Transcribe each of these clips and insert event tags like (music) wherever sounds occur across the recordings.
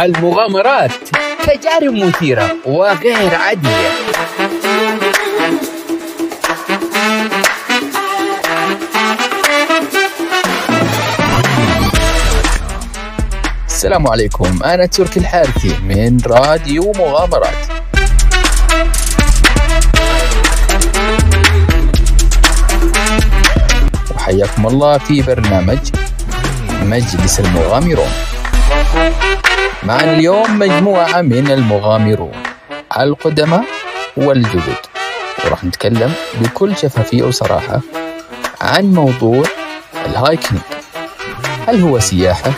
المغامرات. تجارب مثيرة وغير عادية. السلام عليكم. أنا تركي الحارثي من راديو مغامرات. وحياكم الله في برنامج مجلس المغامرون. معنا اليوم مجموعة من المغامرون. القدماء والجدد. وراح نتكلم بكل شفافية وصراحة عن موضوع الهايكنج. هل هو سياحة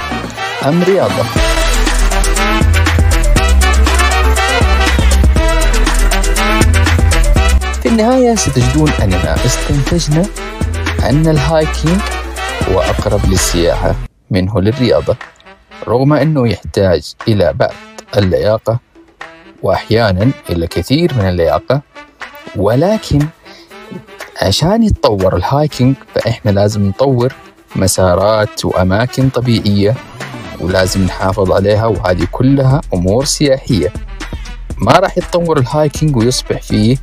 أم رياضة؟ في النهاية ستجدون أننا استنتجنا أن ال hiking هو أقرب للسياحة منه للرياضة. رغم أنه يحتاج إلى بعض اللياقة وأحيانا إلى كثير من اللياقة ولكن عشان يتطور ال hiking فإحنا لازم نطور مسارات وأماكن طبيعية ولازم نحافظ عليها وهذه كلها أمور سياحية. ما راح يتطور ال hiking ويصبح فيه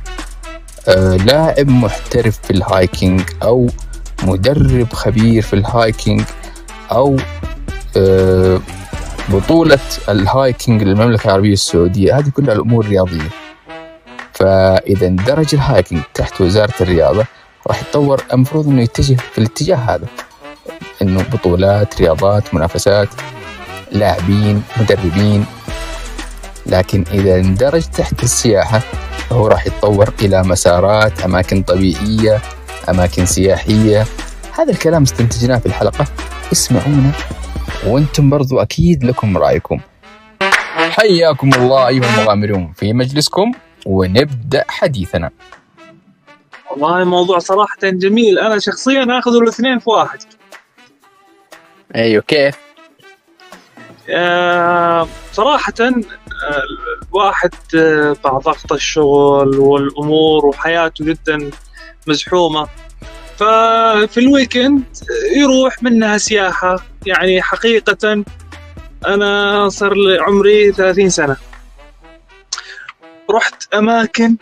آه لاعب محترف في ال hiking أو مدرب خبير في ال hiking أو بطولة ال hiking للمملكة العربية السعودية. هذه كلها الأمور رياضية فإذا اندرج ال hiking تحت وزارة الرياضة راح يتطور المفروض أنه يتجه في الاتجاه هذا. أنه بطولات رياضات منافسات لاعبين مدربين. لكن إذا اندرج تحت السياحة فهو راح يتطور إلى مسارات أماكن طبيعية أماكن سياحية. هذا الكلام استنتجناه في الحلقة. اسمعونا. وأنتم برضو أكيد لكم رأيكم. حياكم الله أيها المغامرون في مجلسكم ونبدأ حديثنا. والله موضوع صراحة جميل. أنا شخصيا آخذ الاثنين في واحد. أيوه كيف؟ آه صراحة آه الواحد آه مع ضغط الشغل والأمور وحياته جدا مزحومة. ففي الويكند يروح منها سياحة. يعني حقيقة أنا صار عمري 30 سنة. رحت أماكن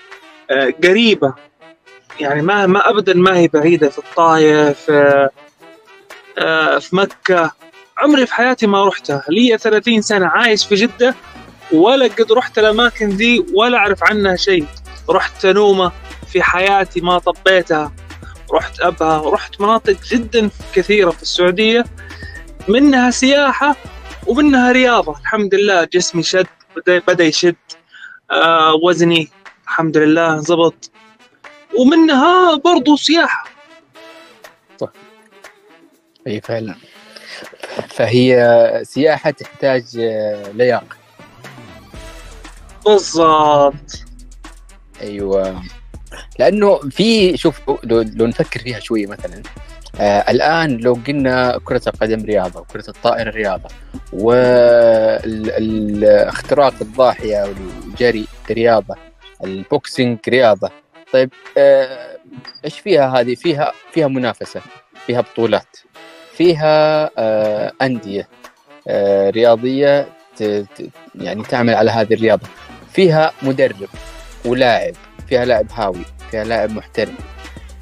آه قريبة. يعني ما ما أبدا ما هي بعيدة في الطايف آه في مكة. عمري في حياتي ما رحتها. لي 30 سنة عايش في جدة ولا قد رحت الأماكن ذي ولا أعرف عنها شيء. رحت تنومة في حياتي ما طبيتها. رحت أبها رحت مناطق جدا كثيرة في السعودية منها سياحة ومنها رياضة. الحمد لله جسمي شد بدأ, يشد. آه وزني الحمد لله زبط. ومنها برضو سياحة. أي فعلا. فهي سياحة تحتاج لياقة. بالضبط. أيوه. لأنه في شوف لو, لو نفكر فيها شوية مثلا آه الآن لو قلنا كرة القدم رياضة وكرة الطائرة رياضة والاختراق الضاحية والجري رياضة ال boxing رياضة طيب آه إيش فيها هذه؟ فيها فيها منافسة فيها بطولات فيها آه أندية آه رياضية يعني تعمل على هذه الرياضة فيها مدرب ولاعب فيها لاعب هاوي. فيها لاعب محترف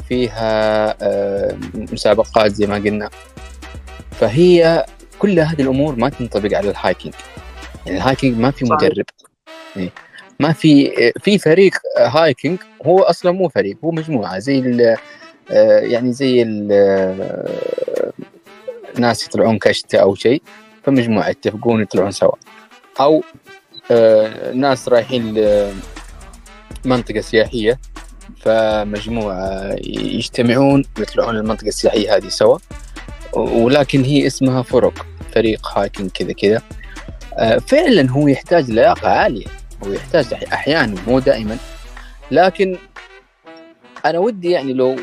فيها آه مسابقات زي ما قلنا. فهي كل هذه الأمور ما تنطبق على ال hiking. يعني ال hiking ما في مدرب. ما في في فريق hiking هو أصلا مو فريق هو مجموعة. زي يعني زي ناس يطلعون كشتة أو شيء فمجموعة يتفقون يطلعون سوا. آه ناس رايحين لمنطقة سياحية فمجموعة يجتمعون ويطلعون المنطقة السياحية هذه سوا. ولكن هي اسمها فرق فريق hiking كذا كذا. آه فعلا هو يحتاج لياقة عالية هو يحتاج أحيانا مو دائما. لكن أنا ودي يعني لو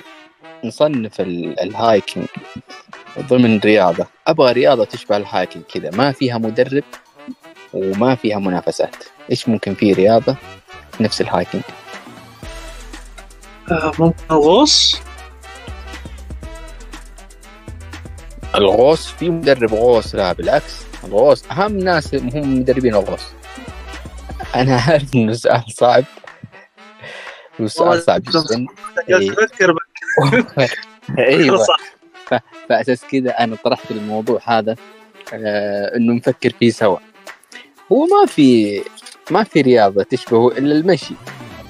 نصنف ال hiking ضمن رياضة أبغى رياضة تشبه ال hiking كذا ما فيها مدرب وما فيها منافسات. إيش ممكن في رياضة نفس ال hiking؟ ممكن الغوص. الغوص في مدرب غوص لا بالعكس. الغوص أهم ناس هم مدربين الغوص. أنا عارف إنه سؤال صعب. وسؤال صعب جدا. (laughs) أيوه. فأساس كذا أنا طرحت الموضوع هذا آه إنه نفكر فيه سوا. هو ما في ما في رياضة تشبهه إلا المشي.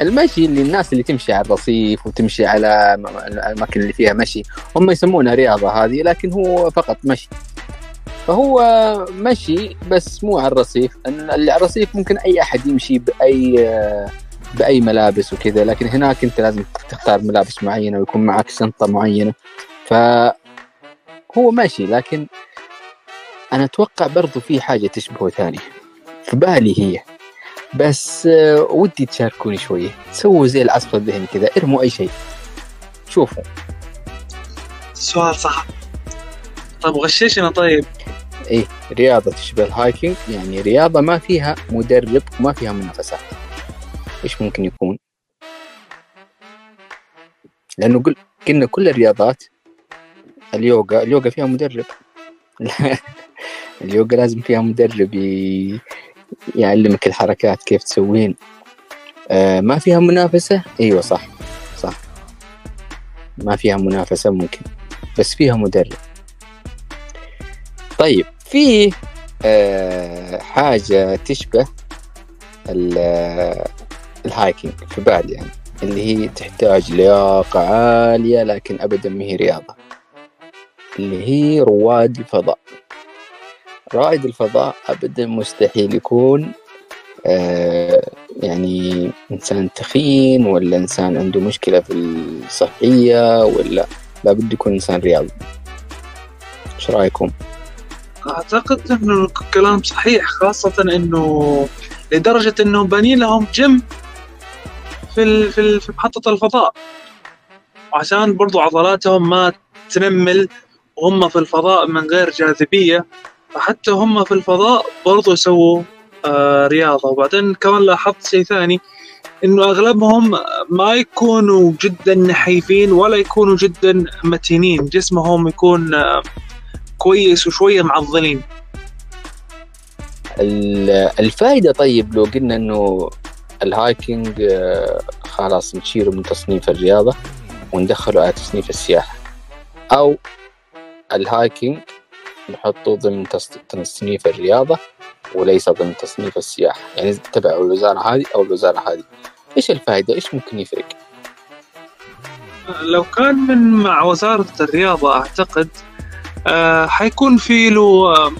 المشي اللي الناس اللي تمشي على الرصيف وتمشي على الأماكن اللي فيها مشي هم يسمونها رياضة هذه لكن هو فقط مشي. فهو مشي بس مو على الرصيف. اللي على الرصيف ممكن أي أحد يمشي بأي بأي ملابس وكذا لكن هناك أنت لازم تختار ملابس معينة ويكون معك شنطة معينة. ف هو ماشي لكن أنا أتوقع برضو في حاجة تشبهه ثانية. في بالي هي. بس آه، ودي تشاركوني شوية. سووا زي العصف الذهني كذا ارموا أي شيء. شوفوا. سؤال صح. طيب غششنا طيب. إيه رياضة تشبه الهايكنج يعني رياضة ما فيها مدرب وما فيها منافسات. إيش ممكن يكون؟ لأنه قل قلنا كل الرياضات اليوغا اليوغا فيها مدرب. (laughs) اليوغا لازم فيها مدرب ي... يعلمك الحركات كيف تسوين. آه ما فيها منافسة؟ إيوه صح صح. ما فيها منافسة ممكن بس فيها مدرب. طيب في آه حاجة تشبه آه، الهايكنج في بالي يعني اللي هي تحتاج لياقة عالية لكن أبدا ما هي رياضة. اللي هي رواد الفضاء. رائد الفضاء أبدا مستحيل يكون آه يعني إنسان تخين ولا إنسان عنده مشكلة في الصحية ولا لابد يكون إنسان رياضي إيش رأيكم؟ أعتقد إنه الكلام صحيح خاصة إنه لدرجة إنه بانين لهم جيم في. في. في محطة الفضاء عشان برضو عضلاتهم ما تنمل وهم في الفضاء من غير جاذبية فحتى هم في الفضاء برضو يسووا آه رياضة. وبعدين كمان لاحظت شيء ثاني إنه أغلبهم ما يكونوا جدا نحيفين ولا يكونوا جدا متينين. جسمهم يكون آه كويس وشوية معضلين. ال- الفائدة طيب لو قلنا إنه ال hiking آه، خلاص نشيله من تصنيف الرياضة وندخله على تصنيف السياحة. أو ال hiking نحطه ضمن تص- تصنيف الرياضة وليس ضمن تصنيف السياحة. يعني تبع الوزارة هذه أو الوزارة هذه. إيش الفائدة؟ إيش ممكن يفرق؟ لو كان من مع وزارة الرياضة أعتقد آه حيكون في له آه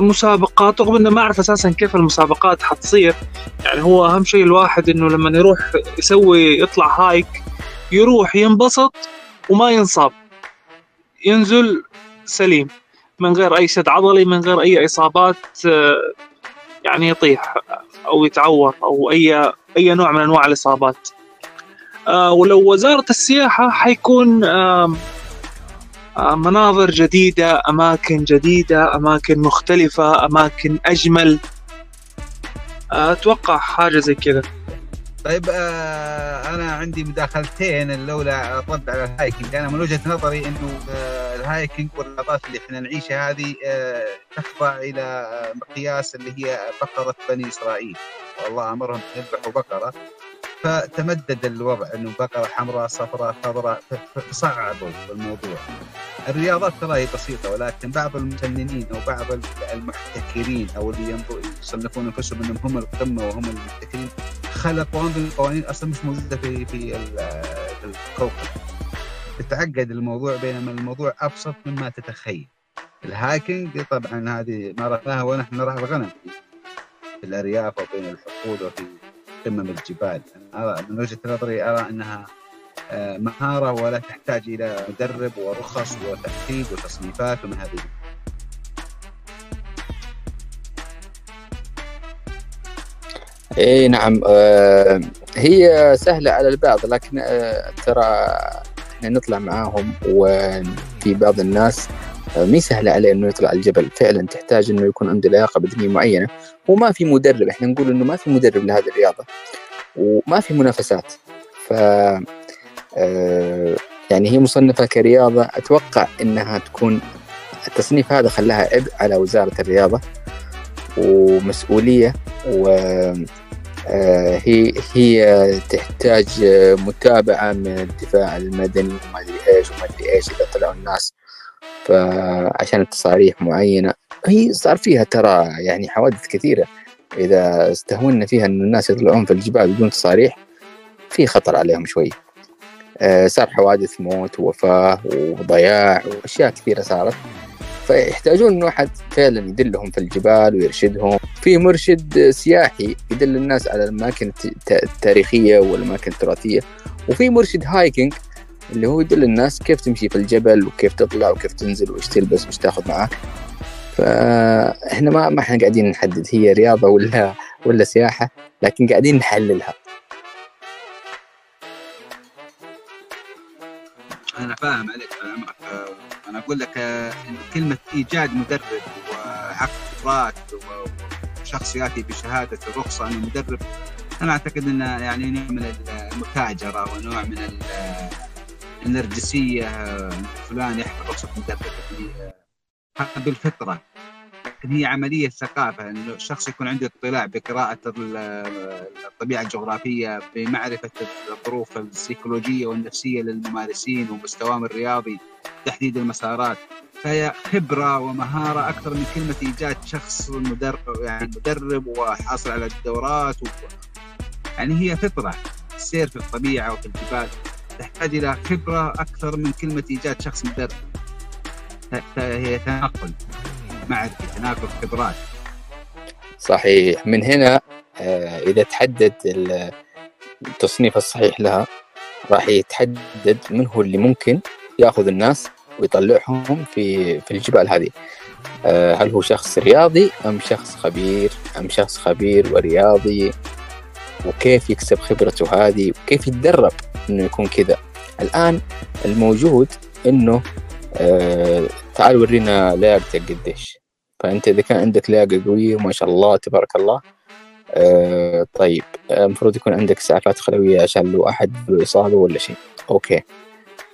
مسابقات رغم إنه ما أعرف أساسا كيف المسابقات حتصير. يعني هو أهم شيء الواحد إنه لما يروح يسوي يطلع هايك يروح ينبسط وما ينصاب. ينزل سليم. من غير أي شد عضلي من غير أي إصابات آه يعني يطيح أو يتعور أو أي أي نوع من أنواع الإصابات. آه ولو وزارة السياحة حيكون آه مناظر جديدة أماكن جديدة أماكن مختلفة أماكن أجمل. آه أتوقع حاجة زي كذا. طيب آه أنا عندي مداخلتين. الأولى الرد على ال hiking. أنا من وجهة نظري إنه آه ال hiking والرياضات اللي إحنا نعيشها هذه آه تخضع إلى آه، مقياس اللي هي بقرة بني إسرائيل. والله أمرهم يذبحوا بقرة. فتمدد الوضع انه بقره حمراء صفراء خضراء فصعبوا الموضوع. الرياضات ترى هي بسيطة ولكن بعض المفننين أو بعض المحتكرين أو اللي يصنفون أنفسهم إنهم هم القمة وهم المحتكرين خلقوا عندهم قوانين أصلا مش موجودة في في ال- في الكوكب. تتعقد الموضوع بينما الموضوع أبسط مما تتخيل. الهايكنج طبعا هذه مارسناها ونحن نرعى الغنم في الأرياف وبين الحقول وفي قمم الجبال. أرى من وجهة نظري أرى أنها آه، مهارة ولا تحتاج إلى مدرب ورخص وتأكيد وتصنيفات ومن هذه. اي نعم. آه هي سهلة على البعض لكن آه ترى إحنا نطلع معاهم وفي بعض الناس مي سهلة عليه إنه يطلع الجبل. فعلا تحتاج إنه يكون عنده لياقة بدنية معينة. وما في مدرب إحنا نقول إنه ما في مدرب لهذه الرياضة وما في منافسات. ف آه يعني هي مصنفة كرياضة أتوقع إنها تكون التصنيف هذا خلاها عبء على وزارة الرياضة ومسؤولية و آه، هي هي تحتاج متابعة من الدفاع المدني وما أدري إيش وما أدري إيش إذا طلعوا الناس. فعشان التصاريح معينة هي صار فيها ترى يعني حوادث كثيرة. إذا استهونا فيها أن الناس يطلعون في الجبال بدون تصاريح في خطر عليهم شوي. آه، صار حوادث موت ووفاة وضياع وأشياء كثيرة صارت. فيحتاجون إنه واحد فعلا يدلهم في الجبال ويرشدهم. في مرشد سياحي يدل الناس على الأماكن التاريخية والأماكن التراثية. وفي مرشد هايكنج اللي هو يدل الناس كيف تمشي في الجبل وكيف تطلع وكيف تنزل وإيش تلبس وإيش تاخذ معاك فاحنا ما ما إحنا قاعدين نحدد هي رياضة ولا ولا سياحة لكن قاعدين نحللها. أنا فاهم عليك عمرك أنا أقول لك إن كلمة إيجاد مدرب وعقد وشخص يأتي بشهادة الرخصة انه مدرب أنا أعتقد إنه يعني نوع من المتاجرة ونوع من النرجسية فلان يحمل رخصة مدرب هذا بالفطره لكن هي عملية ثقافة إنه الشخص يكون عنده اطلاع بقراءة الطبيعة الجغرافية بمعرفة الظروف السيكولوجية والنفسية للممارسين ومستواهم الرياضي تحديد المسارات. فهي خبرة ومهارة أكثر من كلمة إيجاد شخص مدرب يعني مدرب وحاصل على الدورات و... يعني هي فطرة. السير في الطبيعة وفي الجبال تحتاج إلى خبرة أكثر من كلمة إيجاد شخص مدرب. هي تناقل. معرفه تناقل خبرات. صحيح. من هنا آه، إذا تحدد التصنيف الصحيح لها راح يتحدد من هو اللي ممكن يأخذ الناس ويطلعهم في في الجبال هذه. آه، هل هو شخص رياضي أم شخص خبير؟ أم شخص خبير ورياضي؟ وكيف يكسب خبرته هذه؟ وكيف يتدرب إنه يكون كذا؟ الآن الموجود إنه آه تعال ورينا لياقتك قديش. فأنت إذا كان عندك لياقه قوية وما شاء الله تبارك الله. آه طيب المفروض يكون عندك اسعافات خلوية عشان لو أحد اصابه ولا شيء. أوكي.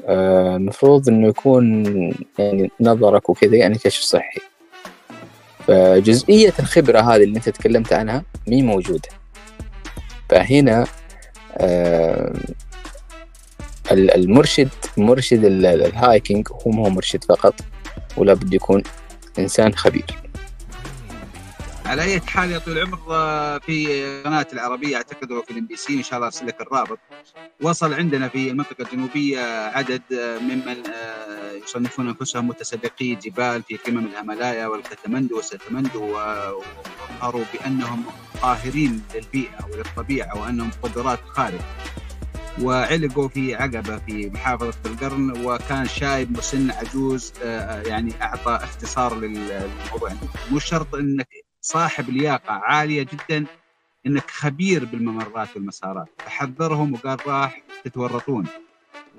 المفروض آه إنه يكون يعني نظرك وكذا يعني كشف صحي. فجزئية الخبرة هذه اللي أنت تكلمت عنها مي موجودة. فهنا آه المرشد مرشد ال hiking هو مو مرشد فقط ولا بد يكون إنسان خبير. على أي حال يا طويل العمر آه، في قناة العربية أعتقد في ال MBC إن شاء الله أرسل لك الرابط. وصل عندنا في المنطقة الجنوبية عدد آه، ممن آه، يصنفون أنفسهم متسلقي جبال في قمم الهملايا والكتمندو والستمندو وظهروا بأنهم قاهرين للبيئة وللطبيعة وأنهم قدرات خارقة. وعلقوا في عقبه في محافظة القرن وكان شايب مسن عجوز يعني أعطى اختصار للموضوع. مو شرط إنك صاحب لياقة عالية جدا إنك خبير بالممرات والمسارات. فحذرهم وقال راح تتورطون.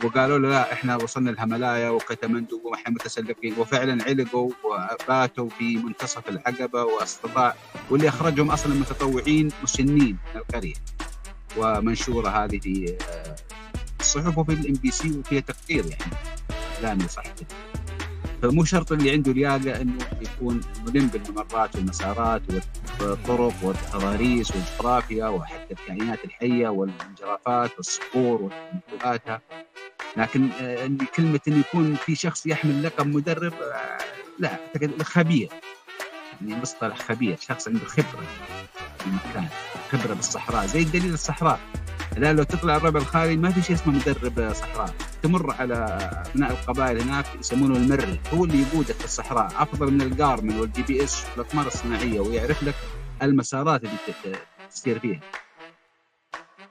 وقالوا له لا إحنا وصلنا الهملايا وكتمندو وإحنا متسلقين. وفعلا علقوا وباتوا في منتصف العقبة واستطاع واللي أخرجهم أصلا متطوعين مسنين من القريه ومنشورة هذه في آه، الصحف وفي ال MBC وفيها تقرير يعني. اعلامي صحفي فمو شرط اللي عنده لياقه إنه يكون ملم بالممرات والمسارات والطرق والتضاريس والجغرافيا وحتى الكائنات الحية والانجرافات والصخور ومنطقاتها لكن آه، كلمة انه يكون في شخص يحمل لقب مدرب آه، لا أعتقد خبير. يعني مصطلح خبير شخص عنده خبرة في المكان. خبرة بالصحراء زي الدليل الصحراء. لا لو تطلع الربع الخالي ما في شيء اسمه مدرب صحراء. تمر على أبناء القبائل هناك يسمونه المري هو اللي يقودك في الصحراء أفضل من ال Garmin وال GPS والأقمار الصناعية ويعرف لك المسارات اللي تسير فيها.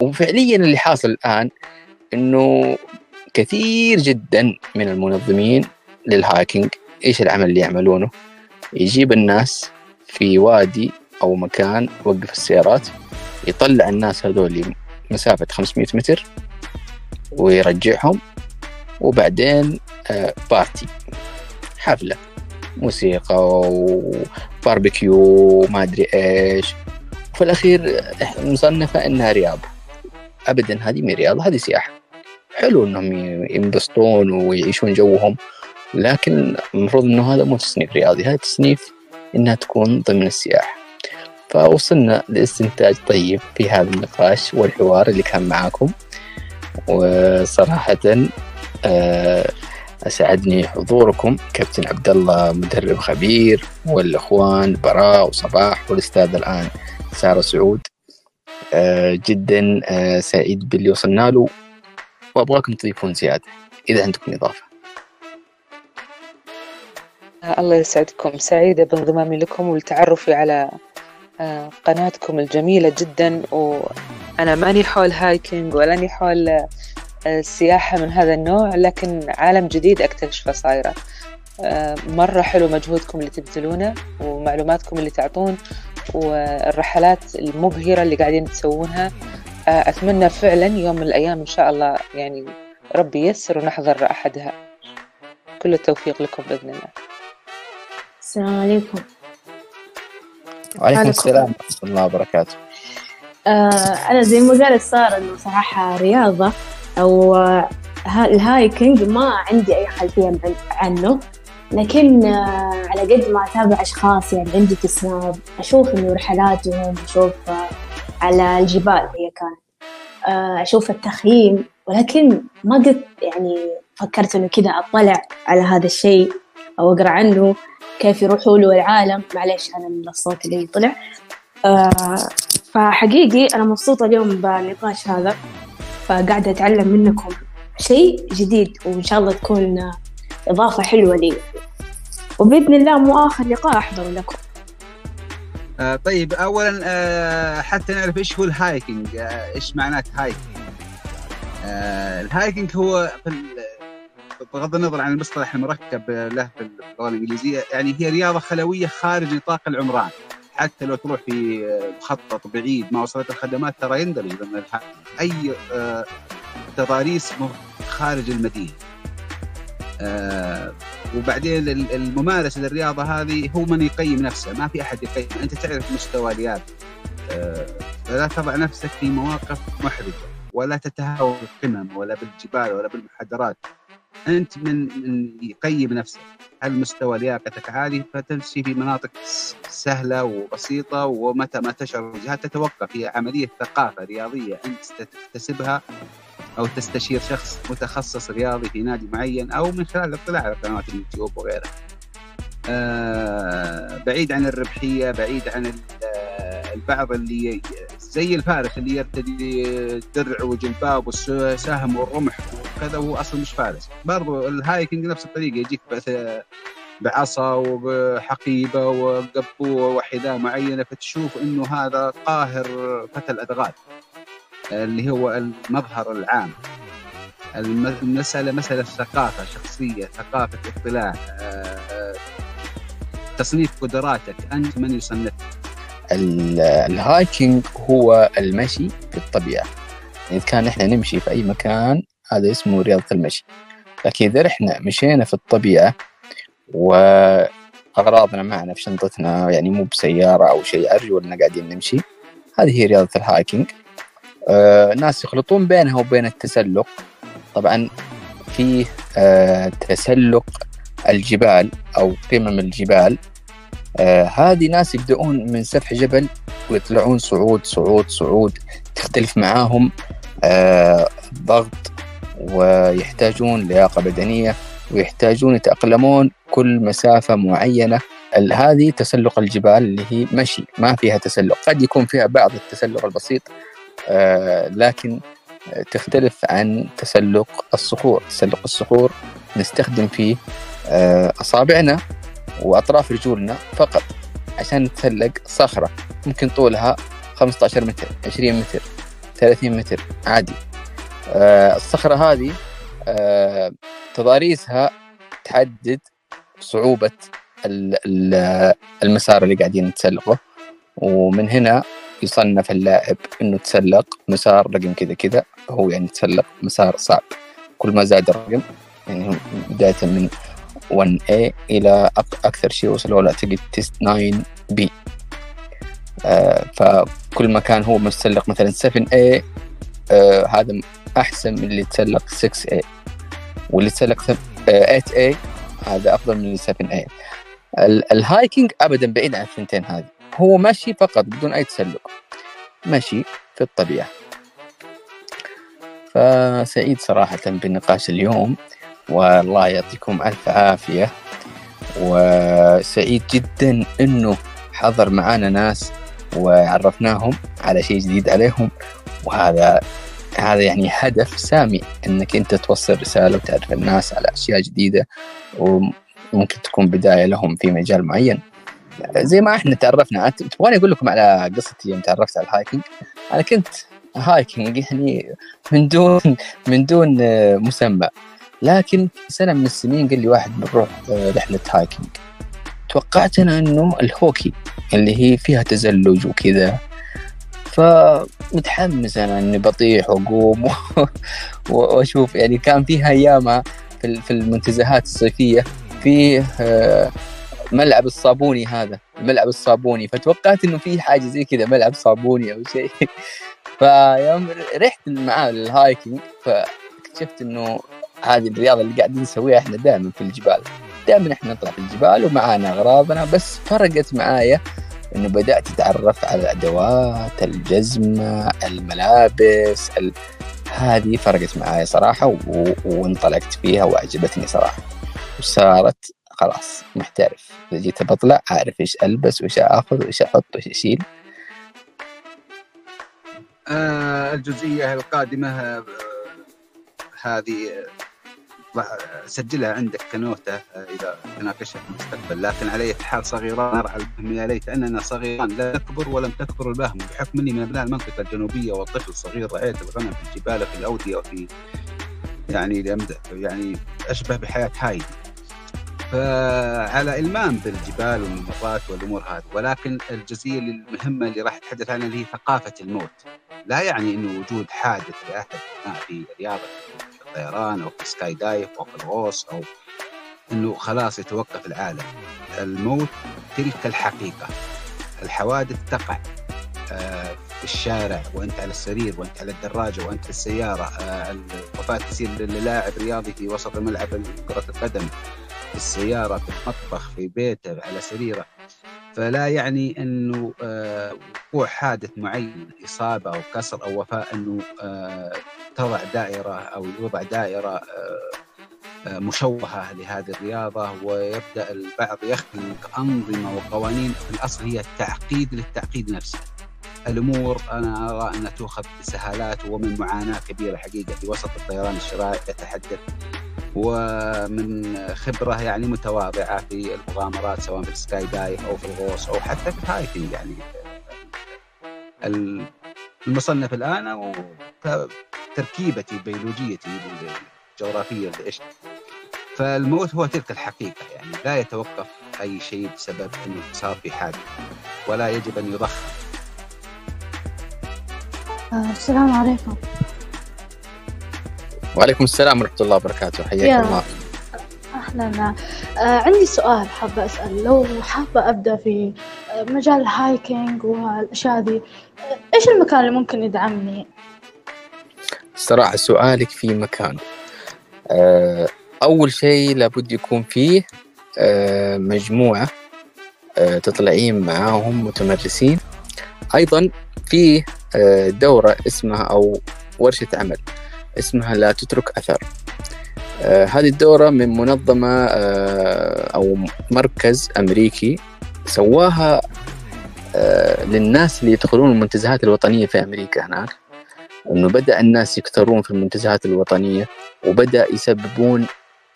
وفعليا اللي حاصل الآن إنه كثير جدا من المنظمين لل hiking إيش العمل اللي يعملونه؟ يجيب الناس في وادي أو مكان يوقف السيارات يطلع الناس هذول مسافة 500 متر ويرجعهم وبعدين party آه، حفلة موسيقى وباربيكيو وما أدري إيش. وفي الأخير مصنفة إنها رياضة. أبدا هذه مي رياضة هذه سياحة. حلو إنهم ينبسطون ويعيشون جوهم لكن المفروض إنه هذا مو تصنيف رياضي. هذا تصنيف إنها تكون ضمن السياحة. فوصلنا لاستنتاج طيب في هذا النقاش والحوار اللي كان معاكم. وصراحة آه، أسعدني حضوركم. كابتن عبد الله مدرب خبير والإخوان براء وصباح والأستاذ الآن سارة سعود. آه، جدا آه، سعيد باللي وصلنا له وأبغاكم تضيفون زيادة إذا عندكم إضافة. الله يسعدكم. سعيدة بانضمامي لكم والتعرف على قناتكم الجميلة جدا وأنا ماني حول هايكنج ولاني حول السياحة من هذا النوع لكن عالم جديد أكتشفه صايرة. آه، مرة حلو مجهودكم اللي تبذلونه ومعلوماتكم اللي تعطون والرحلات المبهرة اللي قاعدين تسوونها. آه، أتمنى فعلا يوم من الأيام إن شاء الله يعني ربي يسر ونحضر أحدها. كل التوفيق لكم بإذن الله. السلام عليكم. وعليكم السلام ورحمة الله وبركاته. آه أنا زي ما قالت سارة إنه صراحة رياضة أو الهايكنج ما عندي أي خلفية عنه لكن آه، على قد ما أتابع أشخاص يعني عندي في سناب أشوف إنه رحلاتهم أشوف آه، على الجبال هي كانت آه، أشوف التخييم ولكن ما قد يعني فكرت إنه كذا أطلع على هذا الشيء أو أقرأ عنه. كيف يروحوا له العالم معلش أنا من الصوت اللي طلع فحقيقي أنا مبسوطة اليوم بالنقاش هذا. فقاعدة أتعلم منكم شيء جديد وإن شاء الله تكون إضافة حلوة لي. وبإذن الله مو آخر لقاء أحضر لكم. آه طيب اولا آه حتى نعرف إيش هو ال hiking آه إيش معنات hiking آه ال hiking هو في بغض النظر عن المصطلح المركب له في اللغة الإنجليزية يعني هي رياضة خلوية خارج نطاق العمران. حتى لو تروح في مخطط بعيد ما وصلت الخدمات ترى يندرج ضمن أي آه، تضاريس خارج المدينة. آه، وبعدين الممارسة للرياضة هذه هو من يقيم نفسه. ما في أحد يقيم. أنت تعرف مستوى رياضي آه، فلا تضع نفسك في مواقف محرجة ولا تتهاون بالقمم ولا بالجبال ولا بالمحاضرات أنت من من يقيم نفسه هل مستوى لياقتك عالي فتمشي في مناطق سهلة وبسيطة ومتى ما تشعر بجهات تتوقف هي عملية ثقافة رياضية أنت تكتسبها أو تستشير شخص متخصص رياضي في نادي معين أو من خلال الاطلاع على قنوات اليوتيوب وغيرها. آه بعيد عن الربحية بعيد عن البعض اللي زي الفارس اللي يرتدي درع وجلباب والسهم والرمح وكذا وهو أصلا مش فارس. برضو الهايكنج نفس الطريقة يجيك بعصا وبحقيبة وقبوه وحذاء معينة فتشوف إنه هذا قاهر فتى الادغال اللي هو المظهر العام. المسألة مسألة ثقافة شخصية ثقافة اطلاع آه، تصنيف قدراتك. أنت من يصنفك الهايكنج هو المشي في الطبيعة إذا كان إحنا نمشي في أي مكان هذا اسمه رياضة المشي. لكن إذا إحنا مشينا في الطبيعة وأغراضنا معنا في شنطتنا يعني مو بسيارة أو شيء أرجو أننا قاعدين نمشي. هذه هي رياضة الهايكنج آه ناس يخلطون بينها وبين التسلق. طبعا في آه تسلق الجبال أو قمم الجبال. آه هذه ناس يبدأون من سفح جبل ويطلعون صعود صعود صعود تختلف معاهم. آه ضغط ويحتاجون لياقة بدنية ويحتاجون يتأقلمون كل مسافة معينة. هذه تسلق الجبال اللي هي مشي ما فيها تسلق. قد يكون فيها بعض التسلق البسيط آه لكن تختلف عن تسلق الصخور. تسلق الصخور نستخدم فيه آه أصابعنا وأطراف رجولنا فقط عشان نتسلق صخرة. ممكن طولها 15 متر 20 متر 30 متر عادي. آه الصخرة هذه آه تضاريسها تحدد صعوبة المسار اللي قاعدين نتسلقه. ومن هنا يصنف اللاعب إنه تسلق مسار رقم كذا كذا هو يعني تسلق مسار صعب. كل ما زاد الرقم يعني بداية من 1A إلى أكثر شيء وصلوا له أعتقد تيست 9B آه فكل ما كان هو متسلق مثلا 7A آه هذا أحسن من اللي تسلق 6A واللي تسلق 8A هذا أفضل من ال seven A ال- ال hiking ابدا بعيد عن الثنتين هذه. هو مشي فقط بدون أي تسلق. مشي في الطبيعة. فسعيد صراحة بنقاش اليوم والله يعطيكم ألف عافية. وسعيد جدا إنه حضر معانا ناس وعرفناهم على شيء جديد عليهم. وهذا هذا يعني هدف سامي إنك أنت توصل رسالة وتعرف الناس على أشياء جديدة وممكن تكون بداية لهم في مجال معين. زي ما إحنا تعرفنا تبغاني أقول لكم على قصتي يوم تعرفت على الهايكنج أنا كنت hiking يعني من دون من دون مسمى لكن سنة من السنين قال لي واحد بنروح آه، رحلة hiking توقعت أنا إنه الهوكي اللي هي فيها تزلج وكذا. فمتحمس أنا إني بطيح وأقوم (laughs) وأشوف يعني كان فيها ايامها في ال- في المنتزهات الصيفية فيه آه، ملعب الصابوني هذا الملعب الصابوني. فتوقعت إنه في حاجة زي كذا ملعب صابوني أو شيء. (laughs) فيوم رحت معاه للهايكنج فاكتشفت إنه هذه الرياضة اللي قاعدين نسويها إحنا دائما في الجبال. دائما إحنا نطلع في الجبال ومعانا أغراضنا بس فرقت معايا إنه بدأت أتعرف على الأدوات الجزمة الملابس ال... هذه فرقت معايا صراحة و... وانطلقت فيها وأعجبتني صراحة. وصارت خلاص محترف. إذا جيت بطلع عارف إيش ألبس وإيش أخذ وإيش أحط وإيش أشيل. آه الجزئية القادمة آه هذه آه، سجلها عندك كنوتة آه، إذا تناقشها في المستقبل. لكن على أي حال صغيران نرعى البهم يا ليت أننا صغيران. لا نكبر ولم تكبر البهم. بحكم أني من أبناء المنطقة الجنوبية والطفل صغير رعيت الغنم في الجبال وفي الأودية وفي يعني يعني أشبه بحياة هايدي فعلى إلمام بالجبال والممرات والأمور هذه. ولكن الجزئية المهمة اللي راح أتحدث عنها اللي هي ثقافة الموت. لا يعني أنه وجود حادث لأحد في رياضة. الطيران أو في سكاي دايف أو في الغوص أو إنه خلاص يتوقف العالم. الموت تلك الحقيقة. الحوادث تقع آه، في الشارع وأنت على السرير وأنت على الدراجة وأنت في السيارة آه، الوفاه تصير للاعب رياضي في وسط ملعب كرة القدم. في السيارة في المطبخ في بيته على سريره فلا يعني إنه آه، وقوع حادث معين إصابة أو كسر أو وفاة إنه آه، تضع دائرة أو يوضع دائرة آه، مشوهة لهذه الرياضة ويبدأ البعض يخلق انظمه وقوانين في الأصل هي تعقيد للتعقيد نفسه. الأمور أنا أرى أنها تؤخذ بسهالات ومن معاناة كبيرة حقيقة في وسط الطيران الشراعي يتحدث ومن خبرة يعني متواضعة في المغامرات سواء في ال skydive أو في الغوص أو حتى في ال hiking يعني. ال- المصنف الآن تركيبتي بيولوجيتي الجغرافيه إيش. فالموت هو تلك الحقيقة يعني لا يتوقف أي شيء بسبب إنه صار في حادث ولا يجب أن يضخم. آه، السلام عليكم. وعليكم السلام ورحمة الله وبركاته. حياك يا. الله. أهلا. آه، عندي سؤال حابة أسأل. لو حابة أبدأ في آه، مجال الهايكينج والأشياء دي آه، إيش المكان اللي ممكن يدعمني؟ صراحة سؤالك في مكان. آه، أول شيء لابد يكون فيه آه، مجموعة آه، تطلعين معاهم متمرسين. أيضا فيه آه، دورة اسمها أو ورشة عمل. اسمها لا تترك أثر. آه، هذه الدورة من منظمة آه، أو مركز أمريكي سواها آه، للناس اللي يدخلون المنتزهات الوطنية في أمريكا هناك. إنه بدأ الناس يكثرون في المنتزهات الوطنية وبدأ يسببون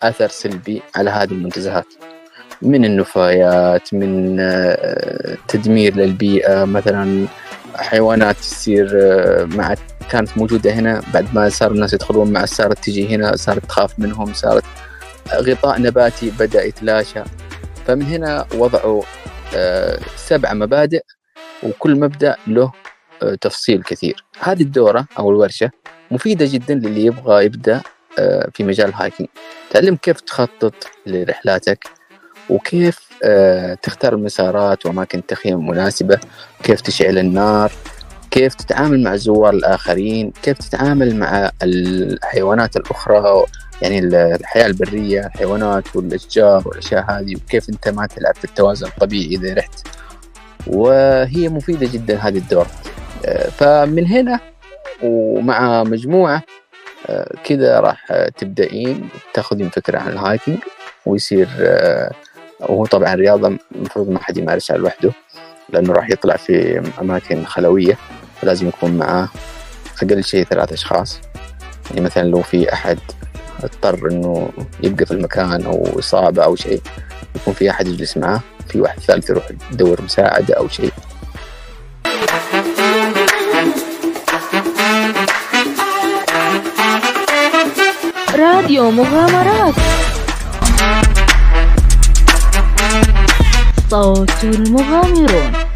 أثر سلبي على هذه المنتزهات. من النفايات من تدمير للبيئة مثلا حيوانات تصير مع كانت موجودة هنا بعد ما صار الناس يدخلون مع صارت تجي هنا صارت تخاف منهم صارت غطاء نباتي بدأ يتلاشى. فمن هنا وضعوا آه، سبع مبادئ وكل مبدأ له آه، تفصيل كثير. هذه الدورة أو الورشة مفيدة جدا للي يبغى يبدأ آه، في مجال الهايكينج. تعلم كيف تخطط لرحلاتك وكيف تختار المسارات وأماكن التخييم المناسبة كيف تشعل النار كيف تتعامل مع الزوار الآخرين؟ كيف تتعامل مع الحيوانات الأخرى؟ يعني الحياة البرية الحيوانات والأشجار والأشياء هذه وكيف أنت ما تلعب في التوازن الطبيعي إذا رحت. وهي مفيدة جدا هذه الدورات فمن هنا ومع مجموعة كذا راح تبدأين تاخذين فكرة عن الهايكنج ويصير وهو طبعا رياضة المفروض ما حد يمارسها لوحده لأنه راح يطلع في أماكن خلوية. فلازم يكون معاه أقل شيء ثلاث أشخاص. يعني مثلا لو في أحد اضطر إنه يبقى في المكان أو إصابة أو شيء يكون في أحد يجلس معاه في واحد ثالث يروح يدور مساعدة أو شيء. راديو مغامرات. صوت المغامرون.